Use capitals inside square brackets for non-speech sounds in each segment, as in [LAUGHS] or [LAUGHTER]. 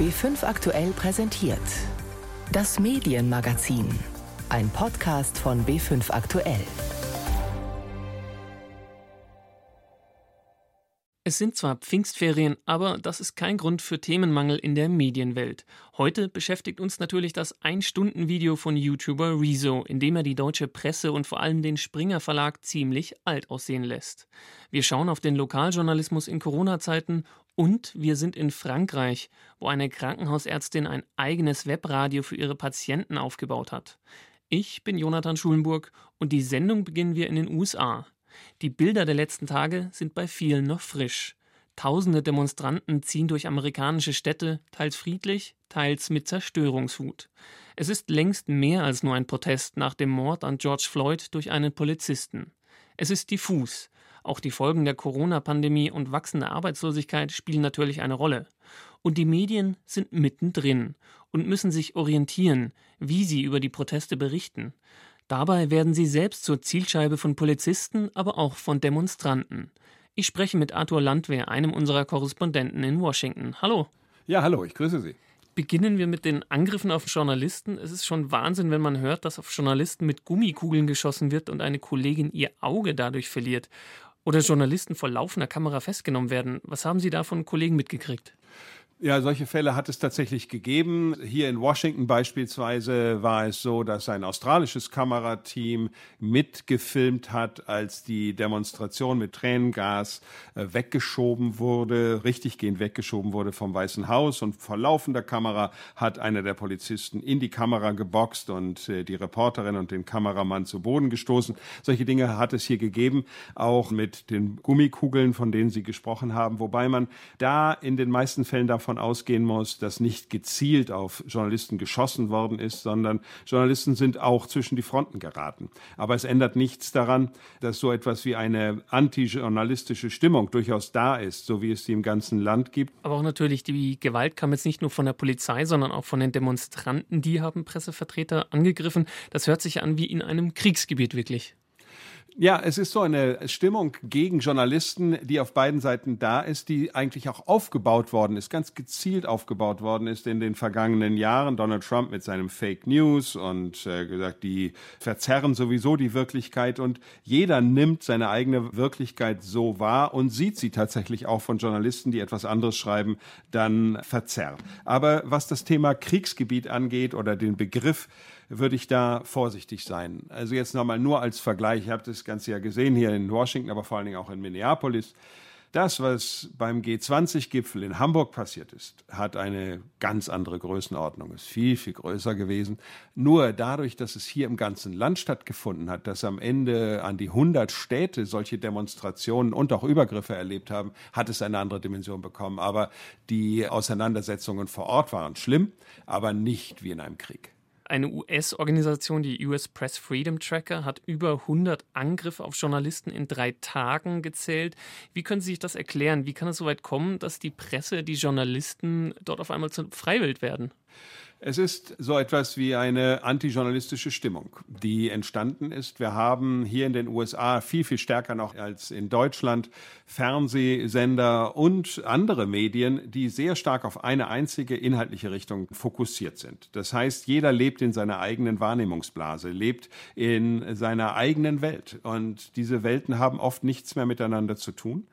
B5 aktuell präsentiert. Das Medienmagazin. Ein Podcast von B5 aktuell. Es sind zwar Pfingstferien, aber das ist kein Grund für Themenmangel in der Medienwelt. Heute beschäftigt uns natürlich das Ein-Stunden-Video von YouTuber Rezo, in dem er die deutsche Presse und vor allem den Springer Verlag ziemlich alt aussehen lässt. Wir schauen auf den Lokaljournalismus in Corona-Zeiten und wir sind in Frankreich, wo eine Krankenhausärztin ein eigenes Webradio für ihre Patienten aufgebaut hat. Ich bin Jonathan Schulenburg und die Sendung beginnen wir in den USA. Die Bilder der letzten Tage sind bei vielen noch frisch. Tausende Demonstranten ziehen durch amerikanische Städte, teils friedlich, teils mit Zerstörungswut. Es ist längst mehr als nur ein Protest nach dem Mord an George Floyd durch einen Polizisten. Es ist diffus. Auch die Folgen der Corona-Pandemie und wachsende Arbeitslosigkeit spielen natürlich eine Rolle. Und die Medien sind mittendrin und müssen sich orientieren, wie sie über die Proteste berichten. Dabei werden sie selbst zur Zielscheibe von Polizisten, aber auch von Demonstranten. Ich spreche mit Arthur Landwehr, einem unserer Korrespondenten in Washington. Hallo. Ja, hallo, ich grüße Sie. Beginnen wir mit den Angriffen auf Journalisten. Es ist schon Wahnsinn, wenn man hört, dass auf Journalisten mit Gummikugeln geschossen wird und eine Kollegin ihr Auge dadurch verliert. Oder Journalisten vor laufender Kamera festgenommen werden. Was haben Sie da von Kollegen mitgekriegt? Ja, solche Fälle hat es tatsächlich gegeben. Hier in Washington beispielsweise war es so, dass ein australisches Kamerateam mitgefilmt hat, als die Demonstration mit Tränengas äh, weggeschoben wurde, richtiggehend weggeschoben wurde vom Weißen Haus und vor laufender Kamera hat einer der Polizisten in die Kamera geboxt und äh, die Reporterin und den Kameramann zu Boden gestoßen. Solche Dinge hat es hier gegeben, auch mit den Gummikugeln, von denen Sie gesprochen haben, wobei man da in den meisten Fällen davon davon ausgehen muss, dass nicht gezielt auf Journalisten geschossen worden ist, sondern Journalisten sind auch zwischen die Fronten geraten. Aber es ändert nichts daran, dass so etwas wie eine antijournalistische Stimmung durchaus da ist, so wie es sie im ganzen Land gibt. Aber auch natürlich, die Gewalt kam jetzt nicht nur von der Polizei, sondern auch von den Demonstranten. Die haben Pressevertreter angegriffen. Das hört sich an wie in einem Kriegsgebiet wirklich. Ja, es ist so eine Stimmung gegen Journalisten, die auf beiden Seiten da ist, die eigentlich auch aufgebaut worden ist, ganz gezielt aufgebaut worden ist in den vergangenen Jahren. Donald Trump mit seinem Fake News und äh, gesagt, die verzerren sowieso die Wirklichkeit und jeder nimmt seine eigene Wirklichkeit so wahr und sieht sie tatsächlich auch von Journalisten, die etwas anderes schreiben, dann verzerrt. Aber was das Thema Kriegsgebiet angeht oder den Begriff, würde ich da vorsichtig sein. Also jetzt nochmal nur als Vergleich, ich habe das Ganze ja gesehen hier in Washington, aber vor allen Dingen auch in Minneapolis. Das, was beim G20-Gipfel in Hamburg passiert ist, hat eine ganz andere Größenordnung, ist viel, viel größer gewesen. Nur dadurch, dass es hier im ganzen Land stattgefunden hat, dass am Ende an die 100 Städte solche Demonstrationen und auch Übergriffe erlebt haben, hat es eine andere Dimension bekommen. Aber die Auseinandersetzungen vor Ort waren schlimm, aber nicht wie in einem Krieg. Eine US-Organisation, die US Press Freedom Tracker, hat über 100 Angriffe auf Journalisten in drei Tagen gezählt. Wie können Sie sich das erklären? Wie kann es so weit kommen, dass die Presse, die Journalisten dort auf einmal zur Freiwild werden? Es ist so etwas wie eine antijournalistische Stimmung, die entstanden ist. Wir haben hier in den USA viel, viel stärker noch als in Deutschland Fernsehsender und andere Medien, die sehr stark auf eine einzige inhaltliche Richtung fokussiert sind. Das heißt, jeder lebt in seiner eigenen Wahrnehmungsblase, lebt in seiner eigenen Welt. Und diese Welten haben oft nichts mehr miteinander zu tun.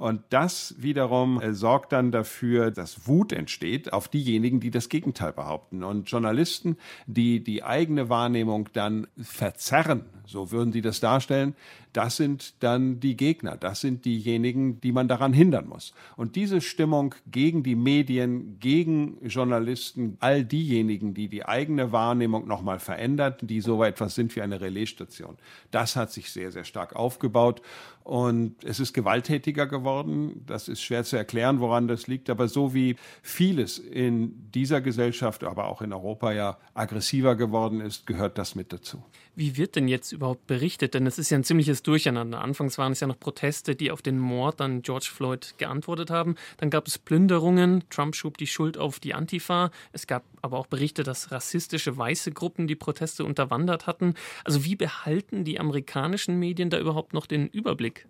Und das wiederum äh, sorgt dann dafür, dass Wut entsteht auf diejenigen, die das Gegenteil behaupten. Und Journalisten, die die eigene Wahrnehmung dann verzerren, so würden sie das darstellen, das sind dann die Gegner, das sind diejenigen, die man daran hindern muss. Und diese Stimmung gegen die Medien, gegen Journalisten, all diejenigen, die die eigene Wahrnehmung nochmal verändern, die so etwas sind wie eine Relaisstation, das hat sich sehr, sehr stark aufgebaut. Und es ist gewalttätiger geworden. Das ist schwer zu erklären, woran das liegt. Aber so wie vieles in dieser Gesellschaft, aber auch in Europa ja aggressiver geworden ist, gehört das mit dazu. Wie wird denn jetzt überhaupt berichtet? Denn es ist ja ein ziemliches Durcheinander. Anfangs waren es ja noch Proteste, die auf den Mord an George Floyd geantwortet haben. Dann gab es Plünderungen. Trump schob die Schuld auf die Antifa. Es gab aber auch Berichte, dass rassistische weiße Gruppen die Proteste unterwandert hatten. Also wie behalten die amerikanischen Medien da überhaupt noch den Überblick?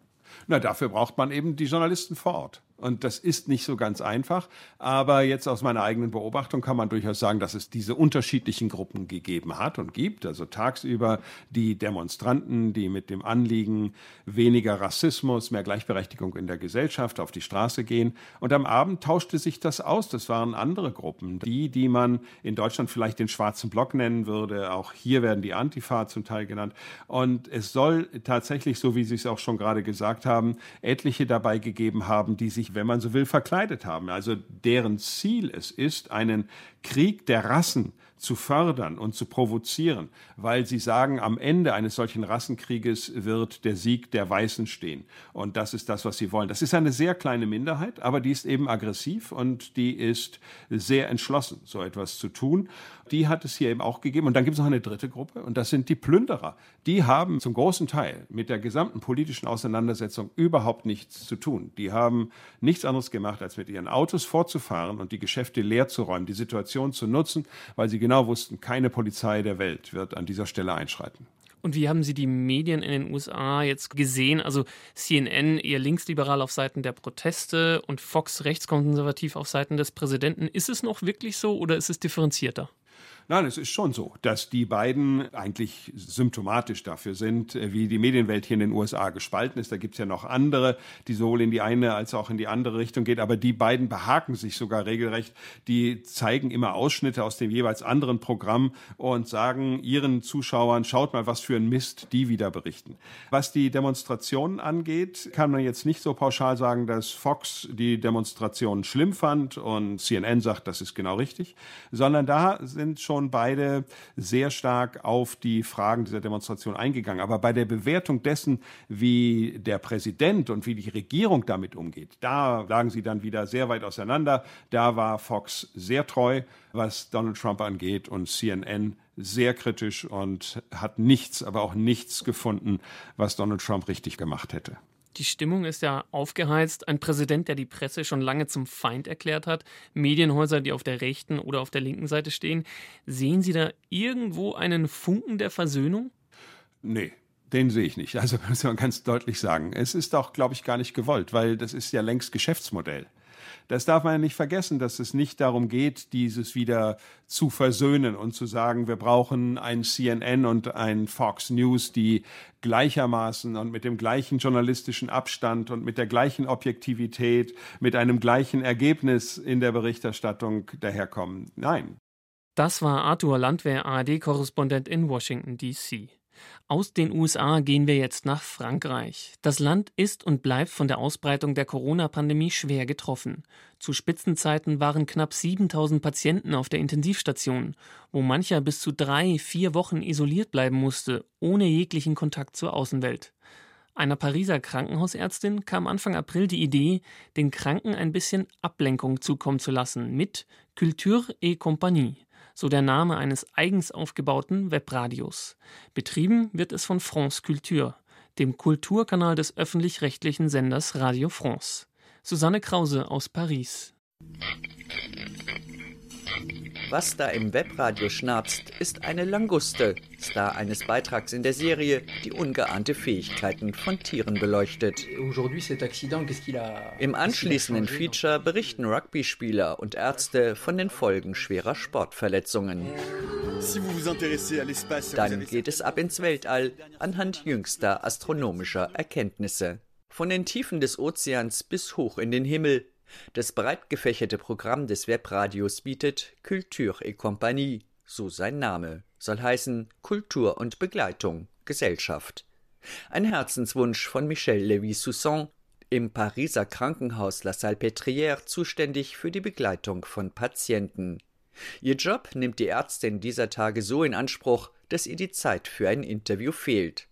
Na, dafür braucht man eben die Journalisten vor Ort. Und das ist nicht so ganz einfach. Aber jetzt aus meiner eigenen Beobachtung kann man durchaus sagen, dass es diese unterschiedlichen Gruppen gegeben hat und gibt. Also tagsüber die Demonstranten, die mit dem Anliegen weniger Rassismus, mehr Gleichberechtigung in der Gesellschaft auf die Straße gehen. Und am Abend tauschte sich das aus. Das waren andere Gruppen. Die, die man in Deutschland vielleicht den schwarzen Block nennen würde. Auch hier werden die Antifa zum Teil genannt. Und es soll tatsächlich, so wie Sie es auch schon gerade gesagt haben, etliche dabei gegeben haben, die sich wenn man so will, verkleidet haben. Also deren Ziel es ist, einen Krieg der Rassen zu fördern und zu provozieren, weil sie sagen, am Ende eines solchen Rassenkrieges wird der Sieg der Weißen stehen. Und das ist das, was sie wollen. Das ist eine sehr kleine Minderheit, aber die ist eben aggressiv und die ist sehr entschlossen, so etwas zu tun. Die hat es hier eben auch gegeben. Und dann gibt es noch eine dritte Gruppe und das sind die Plünderer. Die haben zum großen Teil mit der gesamten politischen Auseinandersetzung überhaupt nichts zu tun. Die haben nichts anderes gemacht, als mit ihren Autos fortzufahren und die Geschäfte leer zu räumen, die Situation zu nutzen, weil sie genau wussten, keine Polizei der Welt wird an dieser Stelle einschreiten. Und wie haben Sie die Medien in den USA jetzt gesehen? Also CNN eher linksliberal auf Seiten der Proteste und Fox rechtskonservativ auf Seiten des Präsidenten. Ist es noch wirklich so oder ist es differenzierter? Nein, es ist schon so, dass die beiden eigentlich symptomatisch dafür sind, äh, wie die Medienwelt hier in den USA gespalten ist. Da gibt es ja noch andere, die sowohl in die eine als auch in die andere Richtung geht. Aber die beiden behaken sich sogar regelrecht. Die zeigen immer Ausschnitte aus dem jeweils anderen Programm und sagen ihren Zuschauern, schaut mal, was für ein Mist die wieder berichten. Was die Demonstrationen angeht, kann man jetzt nicht so pauschal sagen, dass Fox die Demonstrationen schlimm fand und CNN sagt, das ist genau richtig, sondern da sind schon schon beide sehr stark auf die Fragen dieser Demonstration eingegangen. Aber bei der Bewertung dessen, wie der Präsident und wie die Regierung damit umgeht, da lagen sie dann wieder sehr weit auseinander. Da war Fox sehr treu, was Donald Trump angeht und CNN sehr kritisch und hat nichts, aber auch nichts gefunden, was Donald Trump richtig gemacht hätte. Die Stimmung ist ja aufgeheizt. Ein Präsident, der die Presse schon lange zum Feind erklärt hat, Medienhäuser, die auf der rechten oder auf der linken Seite stehen. Sehen Sie da irgendwo einen Funken der Versöhnung? Nee, den sehe ich nicht. Also [LAUGHS] muss man ganz deutlich sagen. Es ist auch, glaube ich, gar nicht gewollt, weil das ist ja längst Geschäftsmodell. Das darf man ja nicht vergessen, dass es nicht darum geht, dieses wieder zu versöhnen und zu sagen, wir brauchen ein CNN und ein Fox News, die gleichermaßen und mit dem gleichen journalistischen Abstand und mit der gleichen Objektivität, mit einem gleichen Ergebnis in der Berichterstattung daherkommen. Nein. Das war Arthur Landwehr, ARD-Korrespondent in Washington, D.C. Aus den USA gehen wir jetzt nach Frankreich. Das Land ist und bleibt von der Ausbreitung der Corona-Pandemie schwer getroffen. Zu Spitzenzeiten waren knapp 7000 Patienten auf der Intensivstation, wo mancher bis zu drei, vier Wochen isoliert bleiben musste, ohne jeglichen Kontakt zur Außenwelt. Einer Pariser Krankenhausärztin kam Anfang April die Idee, den Kranken ein bisschen Ablenkung zukommen zu lassen mit Culture et Compagnie so der Name eines eigens aufgebauten Webradios. Betrieben wird es von France Culture, dem Kulturkanal des öffentlich-rechtlichen Senders Radio France. Susanne Krause aus Paris. Was da im Webradio schnapst, ist eine Languste, Star eines Beitrags in der Serie, die ungeahnte Fähigkeiten von Tieren beleuchtet. Im anschließenden Feature berichten Rugby-Spieler und Ärzte von den Folgen schwerer Sportverletzungen. Dann geht es ab ins Weltall anhand jüngster astronomischer Erkenntnisse. Von den Tiefen des Ozeans bis hoch in den Himmel das breit gefächerte Programm des Webradios bietet Culture et Compagnie, so sein Name, soll heißen Kultur und Begleitung, Gesellschaft. Ein Herzenswunsch von Michel Lévy-Soussan, im Pariser Krankenhaus La Salpêtrière zuständig für die Begleitung von Patienten. Ihr Job nimmt die Ärztin dieser Tage so in Anspruch, dass ihr die Zeit für ein Interview fehlt.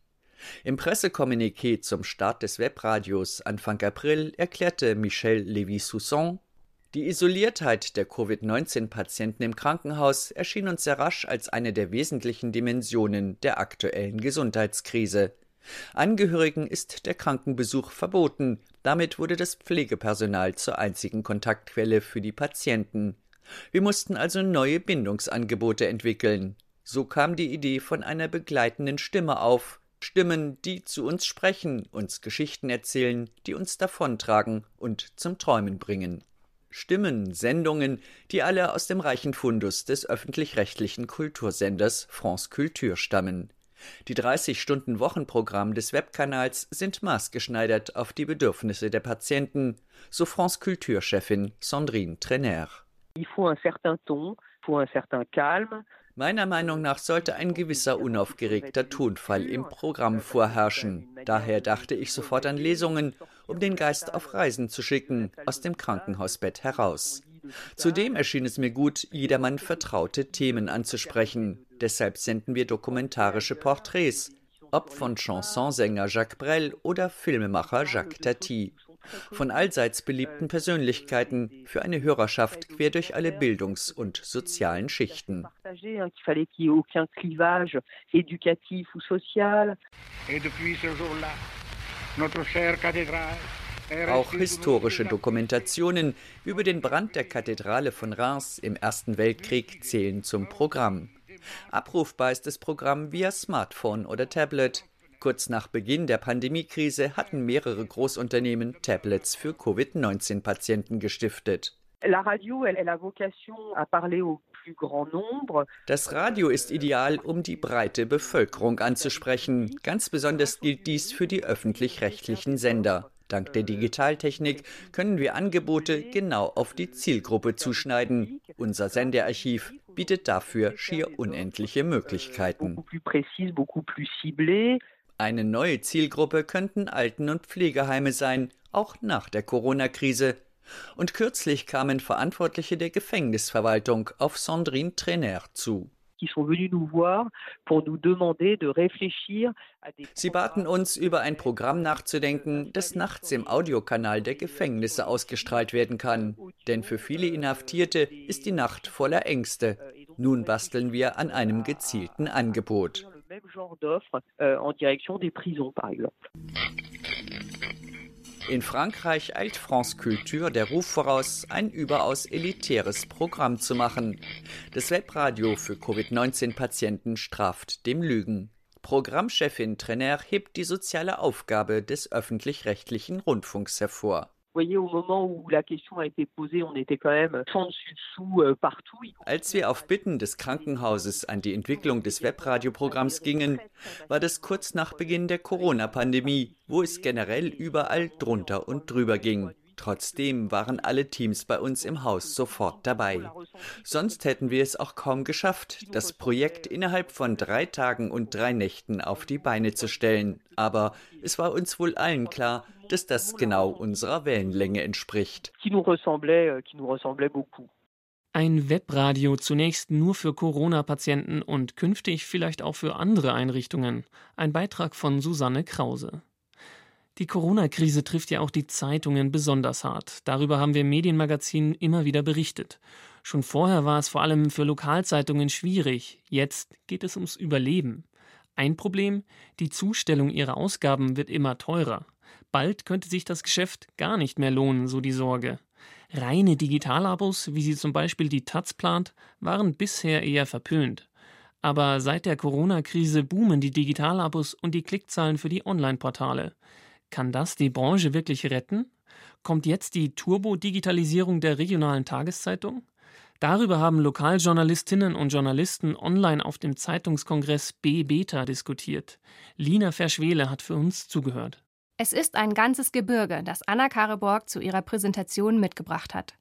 Im Pressekommuniqué zum Start des Webradios Anfang April erklärte Michel Lévy-Soussan, die Isoliertheit der Covid-19-Patienten im Krankenhaus erschien uns sehr rasch als eine der wesentlichen Dimensionen der aktuellen Gesundheitskrise. Angehörigen ist der Krankenbesuch verboten, damit wurde das Pflegepersonal zur einzigen Kontaktquelle für die Patienten. Wir mussten also neue Bindungsangebote entwickeln. So kam die Idee von einer begleitenden Stimme auf, Stimmen, die zu uns sprechen, uns Geschichten erzählen, die uns davontragen und zum Träumen bringen. Stimmen, Sendungen, die alle aus dem reichen Fundus des öffentlich-rechtlichen Kultursenders France Culture stammen. Die 30-Stunden-Wochenprogramm des Webkanals sind maßgeschneidert auf die Bedürfnisse der Patienten, so France Culture-Chefin Sandrine Trener. Il faut un certain ton, faut un certain calme, Meiner Meinung nach sollte ein gewisser unaufgeregter Tonfall im Programm vorherrschen. Daher dachte ich sofort an Lesungen, um den Geist auf Reisen zu schicken, aus dem Krankenhausbett heraus. Zudem erschien es mir gut, jedermann vertraute Themen anzusprechen. Deshalb senden wir dokumentarische Porträts, ob von Chansonsänger Jacques Brel oder Filmemacher Jacques Tati von allseits beliebten Persönlichkeiten für eine Hörerschaft quer durch alle Bildungs- und sozialen Schichten. Auch historische Dokumentationen über den Brand der Kathedrale von Reims im Ersten Weltkrieg zählen zum Programm. Abrufbar ist das Programm via Smartphone oder Tablet. Kurz nach Beginn der Pandemiekrise hatten mehrere Großunternehmen Tablets für Covid-19-Patienten gestiftet. Das Radio ist ideal, um die breite Bevölkerung anzusprechen. Ganz besonders gilt dies für die öffentlich-rechtlichen Sender. Dank der Digitaltechnik können wir Angebote genau auf die Zielgruppe zuschneiden. Unser Sendearchiv bietet dafür schier unendliche Möglichkeiten. Eine neue Zielgruppe könnten Alten- und Pflegeheime sein, auch nach der Corona-Krise. Und kürzlich kamen Verantwortliche der Gefängnisverwaltung auf Sandrine Trainer zu. Sie baten uns, über ein Programm nachzudenken, das nachts im Audiokanal der Gefängnisse ausgestrahlt werden kann. Denn für viele Inhaftierte ist die Nacht voller Ängste. Nun basteln wir an einem gezielten Angebot même genre d'offre euh, en direction des prisons, par exemple. In Frankreich eilt France Culture der Ruf voraus, ein überaus elitäres Programm zu machen. Das Webradio für Covid-19-Patienten straft dem Lügen. Programmchefin Trenner hebt die soziale Aufgabe des öffentlich-rechtlichen Rundfunks hervor Als wir auf Bitten des Krankenhauses an die Entwicklung des Webradioprogramms gingen, war das kurz nach Beginn der Corona-Pandemie, wo es generell überall drunter und drüber ging. Trotzdem waren alle Teams bei uns im Haus sofort dabei. Sonst hätten wir es auch kaum geschafft, das Projekt innerhalb von drei Tagen und drei Nächten auf die Beine zu stellen. Aber es war uns wohl allen klar, dass das genau unserer Wellenlänge entspricht. Euh, Ein Webradio zunächst nur für Corona-Patienten und künftig vielleicht auch für andere Einrichtungen. Ein Beitrag von Susanne Krause. Die Corona-Krise trifft ja auch die Zeitungen besonders hart. Darüber haben wir Medienmagazinen immer wieder berichtet. Schon vorher war es vor allem für Lokalzeitungen schwierig. Jetzt geht es ums Überleben. Ein Problem, die Zustellung ihrer Ausgaben wird immer teurer. Bald könnte sich das Geschäft gar nicht mehr lohnen, so die Sorge. Reine Digitalabos, wie sie zum Beispiel die Taz plant, waren bisher eher verpönt. Aber seit der Corona-Krise boomen die Digitalabos und die Klickzahlen für die Online-Portale. Kann das die Branche wirklich retten? Kommt jetzt die Turbo-Digitalisierung der regionalen Tageszeitung? Darüber haben Lokaljournalistinnen und Journalisten online auf dem Zeitungskongress B-Beta diskutiert. Lina Verschwele hat für uns zugehört. Es ist ein ganzes Gebirge, das Anna Kareborg zu ihrer Präsentation mitgebracht hat.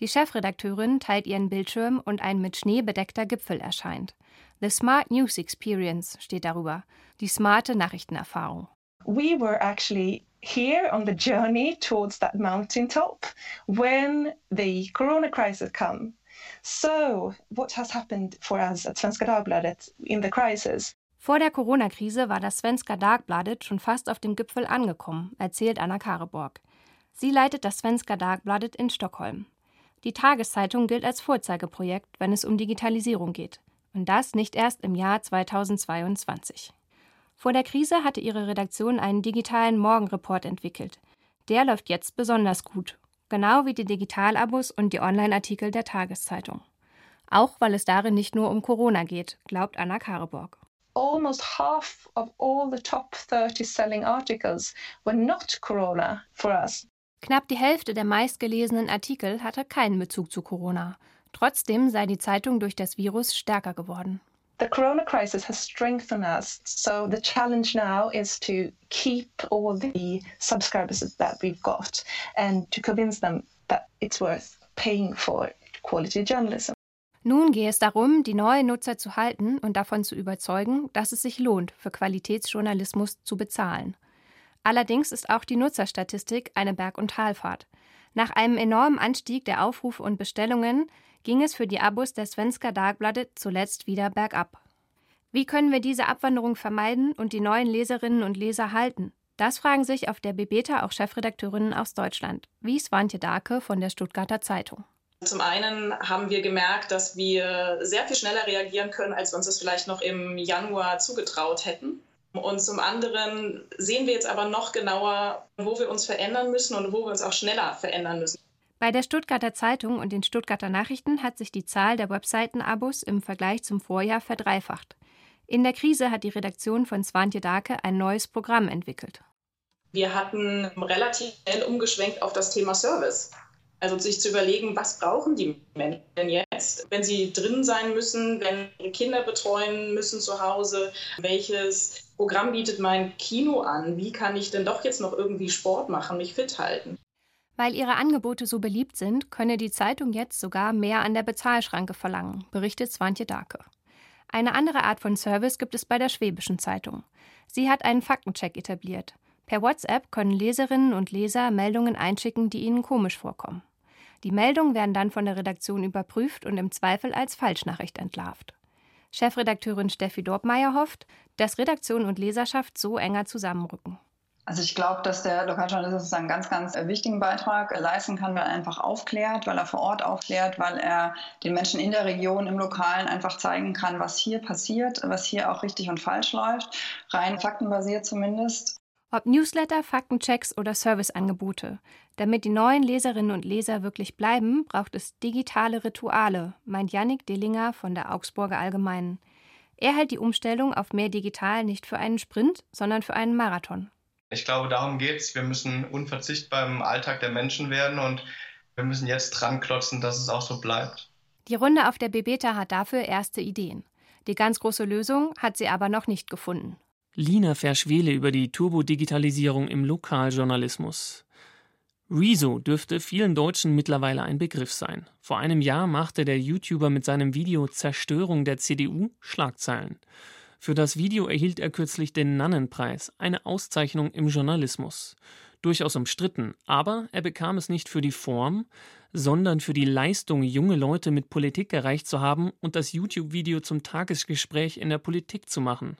Die Chefredakteurin teilt ihren Bildschirm und ein mit Schnee bedeckter Gipfel erscheint. The Smart News Experience steht darüber, die smarte Nachrichtenerfahrung. we were actually here on the journey towards that mountaintop when the corona crisis come. So, what has happened for us at Svenska Dagbladet in the crisis? Vor der Corona-Krise war das Svenska Dagbladet schon fast auf dem Gipfel angekommen, erzählt Anna Kareborg. Sie leitet das Svenska Dagbladet in Stockholm. Die Tageszeitung gilt als Vorzeigeprojekt, wenn es um Digitalisierung geht. Und das nicht erst im Jahr 2022. Vor der Krise hatte ihre Redaktion einen digitalen Morgenreport entwickelt. Der läuft jetzt besonders gut, genau wie die Digitalabos und die Online-Artikel der Tageszeitung. Auch weil es darin nicht nur um Corona geht, glaubt Anna Kareborg. Almost half of all the top 30 selling articles were not Corona for us. Knapp die Hälfte der meistgelesenen Artikel hatte keinen Bezug zu Corona. Trotzdem sei die Zeitung durch das Virus stärker geworden. The corona crisis has strengthened us. So the challenge now is to keep all the subscribers that we've got and to convince them that it's worth paying for quality journalism. Nun gehe es darum, die neuen Nutzer zu halten und davon zu überzeugen, dass es sich lohnt, für Qualitätsjournalismus zu bezahlen. Allerdings ist auch die Nutzerstatistik eine Berg- und Talfahrt. Nach einem enormen Anstieg der Aufrufe und Bestellungen ging es für die Abos der Svenska Dagbladet zuletzt wieder bergab. Wie können wir diese Abwanderung vermeiden und die neuen Leserinnen und Leser halten? Das fragen sich auf der Bebeta auch Chefredakteurinnen aus Deutschland, wie Swantje Darke von der Stuttgarter Zeitung. Zum einen haben wir gemerkt, dass wir sehr viel schneller reagieren können, als wir uns das vielleicht noch im Januar zugetraut hätten. Und zum anderen sehen wir jetzt aber noch genauer, wo wir uns verändern müssen und wo wir uns auch schneller verändern müssen. Bei der Stuttgarter Zeitung und den Stuttgarter Nachrichten hat sich die Zahl der Webseitenabos im Vergleich zum Vorjahr verdreifacht. In der Krise hat die Redaktion von Swantje Dake ein neues Programm entwickelt. Wir hatten relativ schnell umgeschwenkt auf das Thema Service. Also sich zu überlegen, was brauchen die Menschen jetzt, wenn sie drin sein müssen, wenn sie Kinder betreuen müssen zu Hause, welches Programm bietet mein Kino an, wie kann ich denn doch jetzt noch irgendwie Sport machen, mich fit halten. Weil ihre Angebote so beliebt sind, könne die Zeitung jetzt sogar mehr an der Bezahlschranke verlangen, berichtet Swantje Dake. Eine andere Art von Service gibt es bei der Schwäbischen Zeitung. Sie hat einen Faktencheck etabliert. Per WhatsApp können Leserinnen und Leser Meldungen einschicken, die ihnen komisch vorkommen. Die Meldungen werden dann von der Redaktion überprüft und im Zweifel als Falschnachricht entlarvt. Chefredakteurin Steffi Dorpmeier hofft, dass Redaktion und Leserschaft so enger zusammenrücken. Also ich glaube, dass der Lokaljournalismus einen ganz, ganz wichtigen Beitrag leisten kann, weil er einfach aufklärt, weil er vor Ort aufklärt, weil er den Menschen in der Region, im Lokalen einfach zeigen kann, was hier passiert, was hier auch richtig und falsch läuft, rein faktenbasiert zumindest. Ob Newsletter, Faktenchecks oder Serviceangebote. Damit die neuen Leserinnen und Leser wirklich bleiben, braucht es digitale Rituale, meint Yannick Dillinger von der Augsburger Allgemeinen. Er hält die Umstellung auf mehr digital nicht für einen Sprint, sondern für einen Marathon. Ich glaube, darum geht es. Wir müssen unverzichtbar im Alltag der Menschen werden und wir müssen jetzt dran klotzen, dass es auch so bleibt. Die Runde auf der Bebeta hat dafür erste Ideen. Die ganz große Lösung hat sie aber noch nicht gefunden. Lina Verschwele über die Turbodigitalisierung im Lokaljournalismus. Rezo dürfte vielen Deutschen mittlerweile ein Begriff sein. Vor einem Jahr machte der YouTuber mit seinem Video Zerstörung der CDU Schlagzeilen. Für das Video erhielt er kürzlich den Nannenpreis, eine Auszeichnung im Journalismus. Durchaus umstritten, aber er bekam es nicht für die Form, sondern für die Leistung, junge Leute mit Politik erreicht zu haben und das YouTube-Video zum Tagesgespräch in der Politik zu machen.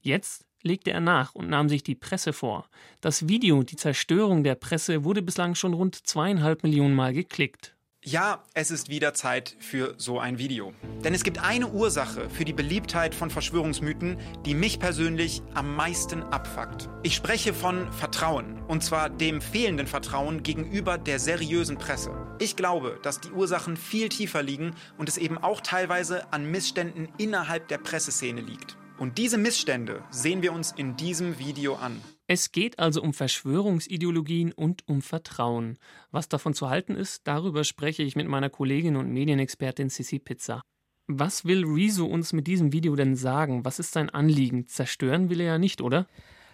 Jetzt legte er nach und nahm sich die Presse vor. Das Video Die Zerstörung der Presse wurde bislang schon rund zweieinhalb Millionen Mal geklickt. Ja, es ist wieder Zeit für so ein Video. Denn es gibt eine Ursache für die Beliebtheit von Verschwörungsmythen, die mich persönlich am meisten abfuckt. Ich spreche von Vertrauen. Und zwar dem fehlenden Vertrauen gegenüber der seriösen Presse. Ich glaube, dass die Ursachen viel tiefer liegen und es eben auch teilweise an Missständen innerhalb der Presseszene liegt. Und diese Missstände sehen wir uns in diesem Video an. Es geht also um Verschwörungsideologien und um Vertrauen. Was davon zu halten ist, darüber spreche ich mit meiner Kollegin und Medienexpertin Sissi Pizza. Was will Rezo uns mit diesem Video denn sagen? Was ist sein Anliegen? Zerstören will er ja nicht, oder?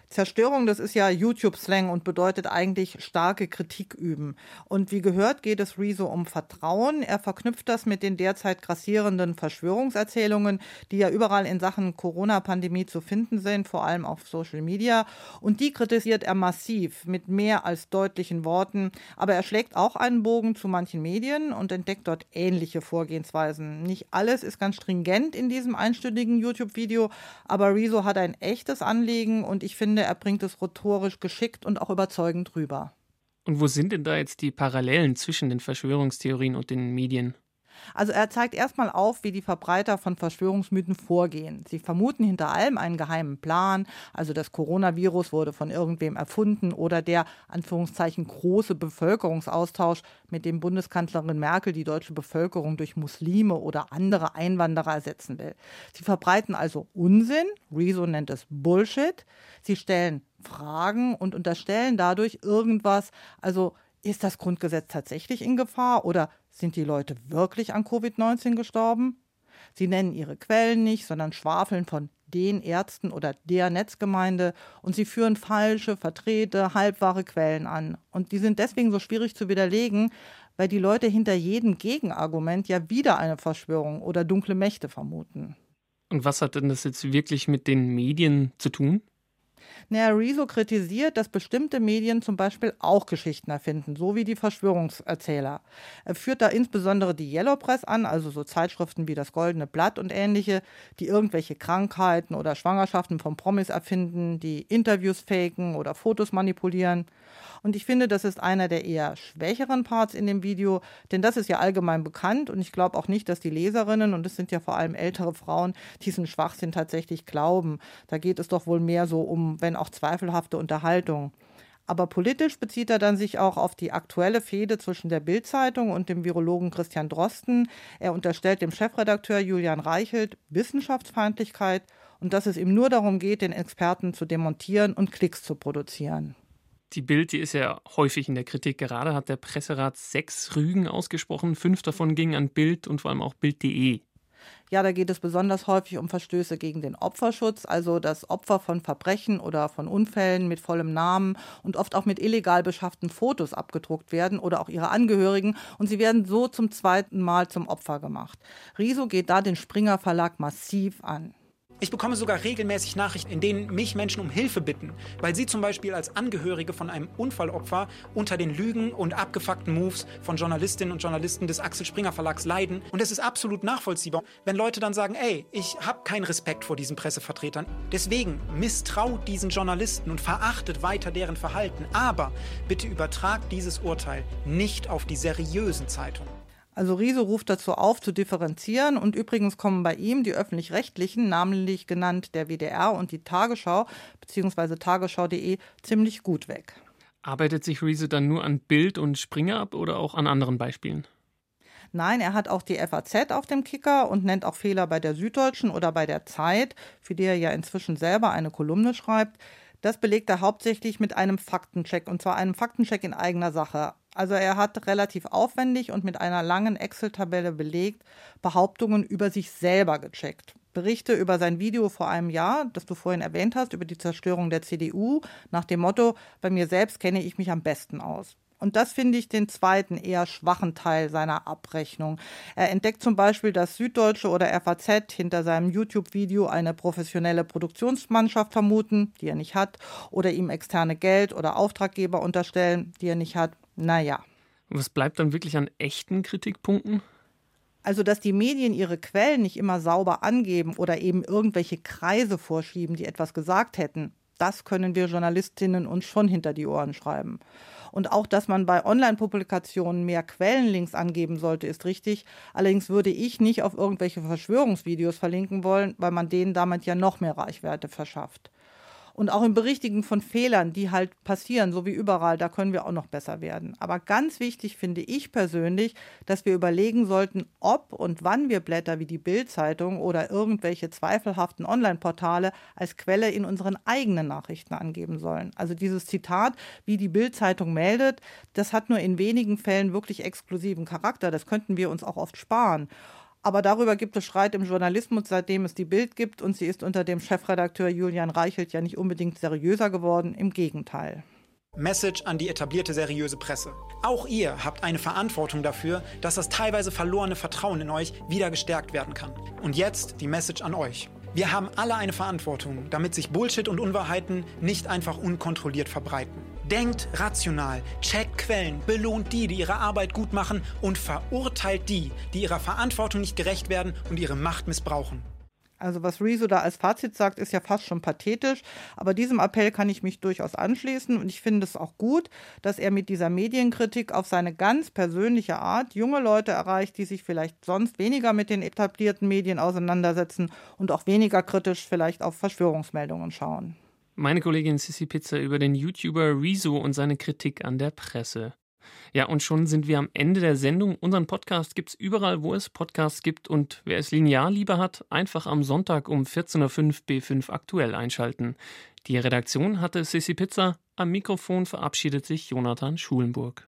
Zerstörung, das ist ja YouTube-Slang und bedeutet eigentlich starke Kritik üben. Und wie gehört, geht es Rezo um Vertrauen. Er verknüpft das mit den derzeit grassierenden Verschwörungserzählungen, die ja überall in Sachen Corona-Pandemie zu finden sind, vor allem auf Social Media. Und die kritisiert er massiv mit mehr als deutlichen Worten. Aber er schlägt auch einen Bogen zu manchen Medien und entdeckt dort ähnliche Vorgehensweisen. Nicht alles ist ganz stringent in diesem einstündigen YouTube-Video, aber Rezo hat ein echtes Anliegen und ich finde, finde, er bringt es rhetorisch geschickt und auch überzeugend rüber. Und wo sind denn da jetzt die Parallelen zwischen den Verschwörungstheorien und den Medien? Also er zeigt erstmal auf, wie die Verbreiter von Verschwörungsmythen vorgehen. Sie vermuten hinter allem einen geheimen Plan, also das Coronavirus wurde von irgendwem erfunden oder der Anführungszeichen große Bevölkerungsaustausch, mit dem Bundeskanzlerin Merkel die deutsche Bevölkerung durch Muslime oder andere Einwanderer ersetzen will. Sie verbreiten also Unsinn, Rezo nennt es Bullshit. Sie stellen Fragen und unterstellen dadurch irgendwas, also ist das Grundgesetz tatsächlich in Gefahr oder sind die Leute wirklich an Covid-19 gestorben? Sie nennen ihre Quellen nicht, sondern schwafeln von den Ärzten oder der Netzgemeinde und sie führen falsche, verdrehte, halbwahre Quellen an. Und die sind deswegen so schwierig zu widerlegen, weil die Leute hinter jedem Gegenargument ja wieder eine Verschwörung oder dunkle Mächte vermuten. Und was hat denn das jetzt wirklich mit den Medien zu tun? Naja, Rezo kritisiert, dass bestimmte Medien zum Beispiel auch Geschichten erfinden, so wie die Verschwörungserzähler. Er führt da insbesondere die Yellow Press an, also so Zeitschriften wie das Goldene Blatt und ähnliche, die irgendwelche Krankheiten oder Schwangerschaften von Promis erfinden, die Interviews faken oder Fotos manipulieren. Und ich finde, das ist einer der eher schwächeren Parts in dem Video, denn das ist ja allgemein bekannt und ich glaube auch nicht, dass die Leserinnen, und es sind ja vor allem ältere Frauen, diesen Schwachsinn tatsächlich glauben. Da geht es doch wohl mehr so um, wenn auch zweifelhafte Unterhaltung. Aber politisch bezieht er dann sich auch auf die aktuelle Fehde zwischen der Bild-Zeitung und dem Virologen Christian Drosten. Er unterstellt dem Chefredakteur Julian Reichelt Wissenschaftsfeindlichkeit und dass es ihm nur darum geht, den Experten zu demontieren und Klicks zu produzieren. Die Bild, die ist ja häufig in der Kritik. Gerade hat der Presserat sechs Rügen ausgesprochen. Fünf davon gingen an Bild und vor allem auch Bild.de. Ja, da geht es besonders häufig um Verstöße gegen den Opferschutz, also dass Opfer von Verbrechen oder von Unfällen mit vollem Namen und oft auch mit illegal beschafften Fotos abgedruckt werden oder auch ihre Angehörigen und sie werden so zum zweiten Mal zum Opfer gemacht. Riso geht da den Springer Verlag massiv an. Ich bekomme sogar regelmäßig Nachrichten, in denen mich Menschen um Hilfe bitten, weil sie zum Beispiel als Angehörige von einem Unfallopfer unter den Lügen und abgefuckten Moves von Journalistinnen und Journalisten des Axel Springer Verlags leiden. Und es ist absolut nachvollziehbar, wenn Leute dann sagen, ey, ich habe keinen Respekt vor diesen Pressevertretern. Deswegen misstraut diesen Journalisten und verachtet weiter deren Verhalten. Aber bitte übertragt dieses Urteil nicht auf die seriösen Zeitungen. Also Riese ruft dazu auf, zu differenzieren. Und übrigens kommen bei ihm die öffentlich-rechtlichen, namentlich genannt der WDR und die Tagesschau bzw. tagesschau.de, ziemlich gut weg. Arbeitet sich Riese dann nur an Bild und Springer ab oder auch an anderen Beispielen? Nein, er hat auch die FAZ auf dem Kicker und nennt auch Fehler bei der Süddeutschen oder bei der Zeit, für die er ja inzwischen selber eine Kolumne schreibt. Das belegt er hauptsächlich mit einem Faktencheck und zwar einem Faktencheck in eigener Sache. Also er hat relativ aufwendig und mit einer langen Excel-Tabelle belegt Behauptungen über sich selber gecheckt. Berichte über sein Video vor einem Jahr, das du vorhin erwähnt hast, über die Zerstörung der CDU, nach dem Motto, bei mir selbst kenne ich mich am besten aus. Und das finde ich den zweiten, eher schwachen Teil seiner Abrechnung. Er entdeckt zum Beispiel, dass Süddeutsche oder FAZ hinter seinem YouTube-Video eine professionelle Produktionsmannschaft vermuten, die er nicht hat, oder ihm externe Geld- oder Auftraggeber unterstellen, die er nicht hat. Naja. Was bleibt dann wirklich an echten Kritikpunkten? Also, dass die Medien ihre Quellen nicht immer sauber angeben oder eben irgendwelche Kreise vorschieben, die etwas gesagt hätten, das können wir Journalistinnen uns schon hinter die Ohren schreiben. Und auch, dass man bei Online-Publikationen mehr Quellenlinks angeben sollte, ist richtig. Allerdings würde ich nicht auf irgendwelche Verschwörungsvideos verlinken wollen, weil man denen damit ja noch mehr Reichweite verschafft. Und auch im Berichtigen von Fehlern, die halt passieren, so wie überall, da können wir auch noch besser werden. Aber ganz wichtig finde ich persönlich, dass wir überlegen sollten, ob und wann wir Blätter wie die Bild-Zeitung oder irgendwelche zweifelhaften Online-Portale als Quelle in unseren eigenen Nachrichten angeben sollen. Also dieses Zitat, wie die Bild-Zeitung meldet, das hat nur in wenigen Fällen wirklich exklusiven Charakter. Das könnten wir uns auch oft sparen. Aber darüber gibt es Streit im Journalismus, seitdem es die Bild gibt. Und sie ist unter dem Chefredakteur Julian Reichelt ja nicht unbedingt seriöser geworden. Im Gegenteil. Message an die etablierte seriöse Presse. Auch ihr habt eine Verantwortung dafür, dass das teilweise verlorene Vertrauen in euch wieder gestärkt werden kann. Und jetzt die Message an euch. Wir haben alle eine Verantwortung, damit sich Bullshit und Unwahrheiten nicht einfach unkontrolliert verbreiten. Denkt rational, checkt Quellen, belohnt die, die ihre Arbeit gut machen und verurteilt die, die ihrer Verantwortung nicht gerecht werden und ihre Macht missbrauchen. Also was Rezo da als Fazit sagt, ist ja fast schon pathetisch, aber diesem Appell kann ich mich durchaus anschließen und ich finde es auch gut, dass er mit dieser Medienkritik auf seine ganz persönliche Art junge Leute erreicht, die sich vielleicht sonst weniger mit den etablierten Medien auseinandersetzen und auch weniger kritisch vielleicht auf Verschwörungsmeldungen schauen. Meine Kollegin Sissy Pizza über den YouTuber Rezo und seine Kritik an der Presse. Ja, und schon sind wir am Ende der Sendung. Unseren Podcast gibt es überall, wo es Podcasts gibt. Und wer es linear lieber hat, einfach am Sonntag um 14.05 Uhr B5 aktuell einschalten. Die Redaktion hatte Sissy Pizza. Am Mikrofon verabschiedet sich Jonathan Schulenburg.